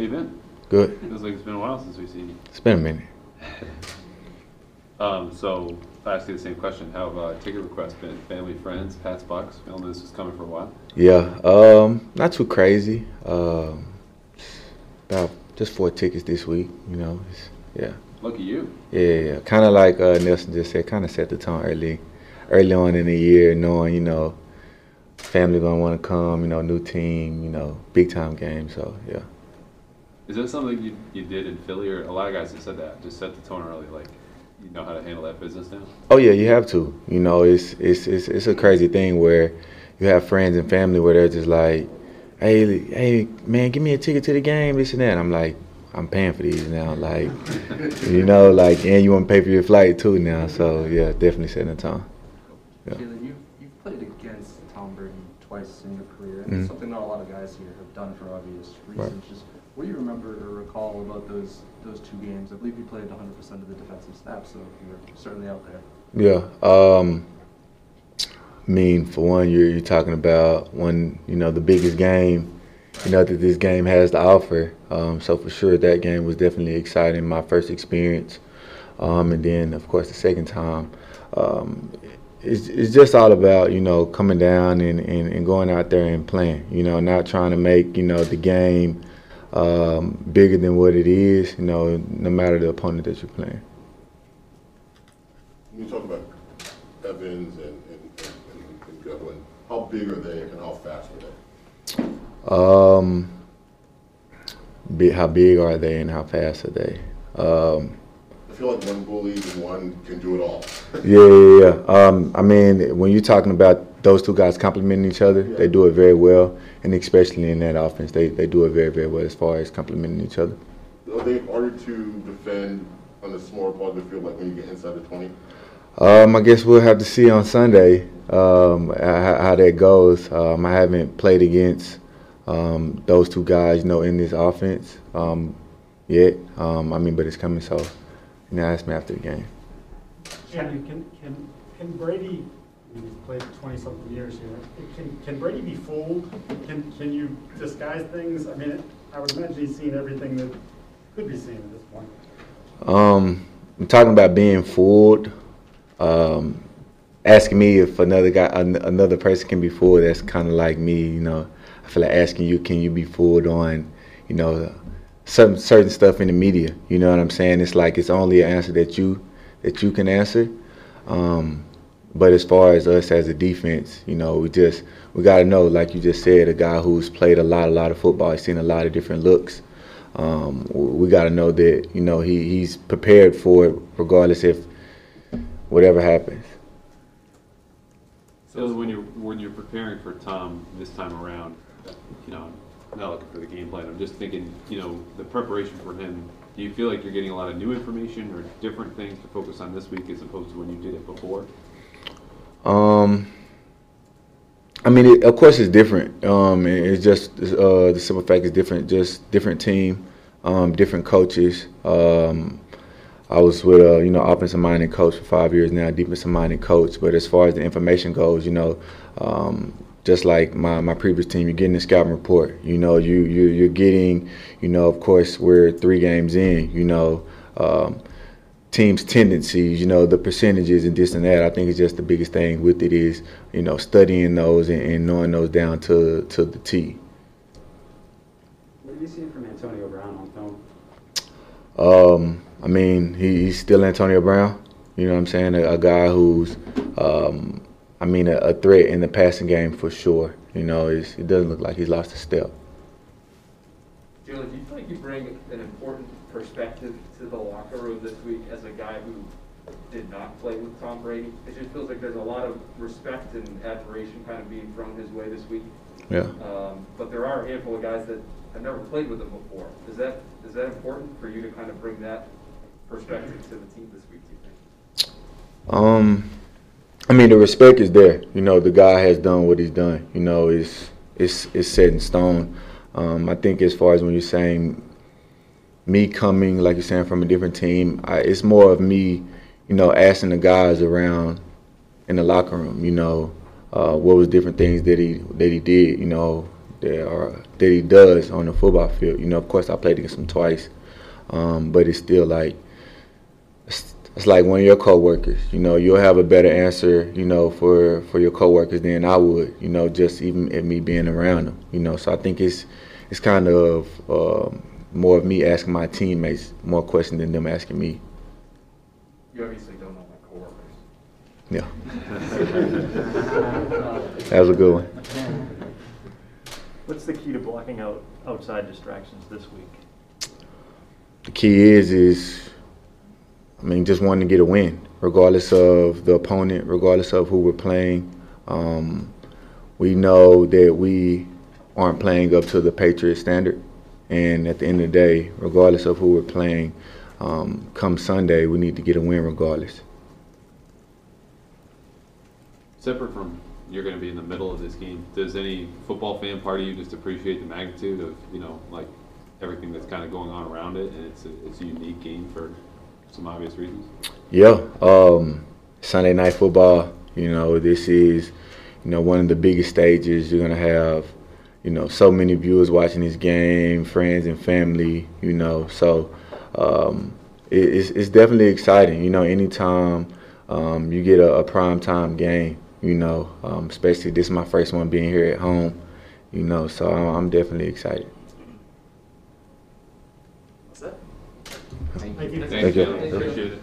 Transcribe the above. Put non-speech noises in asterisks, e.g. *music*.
How you been? Good. Feels like it's been a while since we've seen you. It's been a minute. *laughs* Um, so I ask you the same question. How have uh, ticket requests been? Family, friends, Pats, Bucs? We all knew this was coming for a while. Yeah, um, not too crazy. Um, about just four tickets this week. You know, it's, yeah, Lucky you. yeah, yeah. Kind of like uh, Nelson just said, kind of set the tone early, early on in the year, knowing you know, family gonna want to come. You know, new team. You know, big time game. So yeah. Is that something you, you did in Philly? Or a lot of guys have said that. Just set the tone early. Like, you know how to handle that business now? Oh yeah, you have to. You know, it's it's it's it's a crazy thing where you have friends and family where they're just like, "Hey, hey, man, give me a ticket to the game, this and that." I'm like, I'm paying for these now, like, *laughs* you know, like, and you want to pay for your flight too now. So yeah, definitely setting the tone. Yeah. Jalen, you, you've played against Tom Brady twice in your career, and Mhm. it's something not a lot of guys here have done for obvious Right. reasons. Just what do you remember or recall about those those two games? I believe you played 100% of the defensive snaps, so you were certainly out there. Yeah. Um, I mean, for one, you're you're talking about one, you know, the biggest game, you know, that this game has to offer. Um, so for sure, that game was definitely exciting. My first experience, um, and then of course the second time. Um, it's, it's just all about you know coming down and, and, and going out there and playing. You know, not trying to make you know the game um, bigger than what it is. You know, no matter the opponent that you're playing. When you talk about Evans and, and, and, and Godwin, how big are they and how fast are they? Um, big, how big are they and how fast are they? Um, I feel like one bully and one can do it all. yeah, yeah, yeah. Um, I mean, when you're talking about those two guys complementing each other, they do it very well, and especially in that offense, they, they do it very, very well as far as complementing each other. Are they harder to defend on the smaller part of the field, like when you get inside the 20? Um, I guess we'll have to see on Sunday um, how, how that goes. Um, I haven't played against um, those two guys, you know, in this offense um, yet. Um, I mean, but it's coming, so you know, ask me after the game. Can, can, can, can Brady, He's played twenty-something years here, can, can Brady be fooled? Can, can you disguise things? I mean, I would imagine he's seen everything that could be seen at this point. Um, I'm talking about being fooled. Um, asking me if another guy, an- another person can be fooled. That's kind of like me, you know. I feel like asking you, can you be fooled on, you know, certain certain stuff in the media. You know what I'm saying? It's like it's only an answer that you that you can answer. Um, but as far as us as a defense, you know, we just we got to know, like you just said, a guy who's played a lot, a lot of football, he's seen a lot of different looks. Um, we got to know that you know he, he's prepared for it, regardless if whatever happens. So when you're when you're preparing for Tom this time around, you know, I'm not looking for the game plan. I'm just thinking, you know, the preparation for him. Do you feel like you're getting a lot of new information or different things to focus on this week as opposed to when you did it before? Um, I mean, it, of course, it's different. Um, it's just uh, the simple fact is different. Just different team, um, different coaches. Um, I was with a you know offensive minded coach for five years now, defensive minded coach. But as far as the information goes, you know, um, just like my, my previous team, you're getting the scouting report. You know, you you you're getting, you know, of course, we're three games in. You know. Um, teams' tendencies, you know, the percentages and this and that. I think it's just the biggest thing with it is, you know, studying those and, and knowing those down to to the T. What have you seen from Antonio Brown on film? Um, I mean, he, he's still Antonio Brown. You know what I'm saying? A, a guy who's, um, I mean, a, a threat in the passing game for sure. You know, it's, it doesn't look like he's lost a step. Jalen, do you feel like you bring an important perspective to the locker room this week as a guy who did not play with Tom Brady? It just feels like there's a lot of respect and admiration kind of being thrown his way this week. Yeah. Um, but there are a handful of guys that have never played with him before. Is that is that important for you to kind of bring that perspective to the team this week? Do you think? Um, I mean, the respect is there. You know, the guy has done what he's done. You know, it's it's it's set in stone. Um, I think as far as when you're saying me coming, like you're saying, from a different team, I, it's more of me, you know, asking the guys around in the locker room. You know, uh, what was different things that he that he did. You know, that are that he does on the football field. You know, of course, I played against him twice, um, but it's still like it's, it's like one of your coworkers. You know, you'll have a better answer. You know, for for your coworkers than I would. You know, just even at me being around them. You know, so I think it's it's kind of um, more of me asking my teammates more questions than them asking me. You obviously don't know my coworkers. Yeah, that was a good one. What's the key to blocking out outside distractions this week? the key is is I mean just wanting to get a win, regardless of the opponent, regardless of who we're playing. Um, we know that we aren't playing up to the Patriot standard, and at the end of the day, regardless of who we're playing, um, come Sunday we need to get a win regardless. Separate from you're going to be in the middle of this game, does any football fan part of you just appreciate the magnitude of you know like everything that's kind of going on around it, and it's a, it's a unique game for some obvious reasons? Yeah, um, Sunday night football. You know, this is you know one of the biggest stages. You're gonna have you know so many viewers watching this game, friends and family. You know, so um, it, it's it's definitely exciting. You know, anytime um, you get a, a prime time game. You know, um, especially this is my first one being here at home. You know, so I'm, I'm definitely excited. Thank you. Thank Thank you. you. Appreciate it.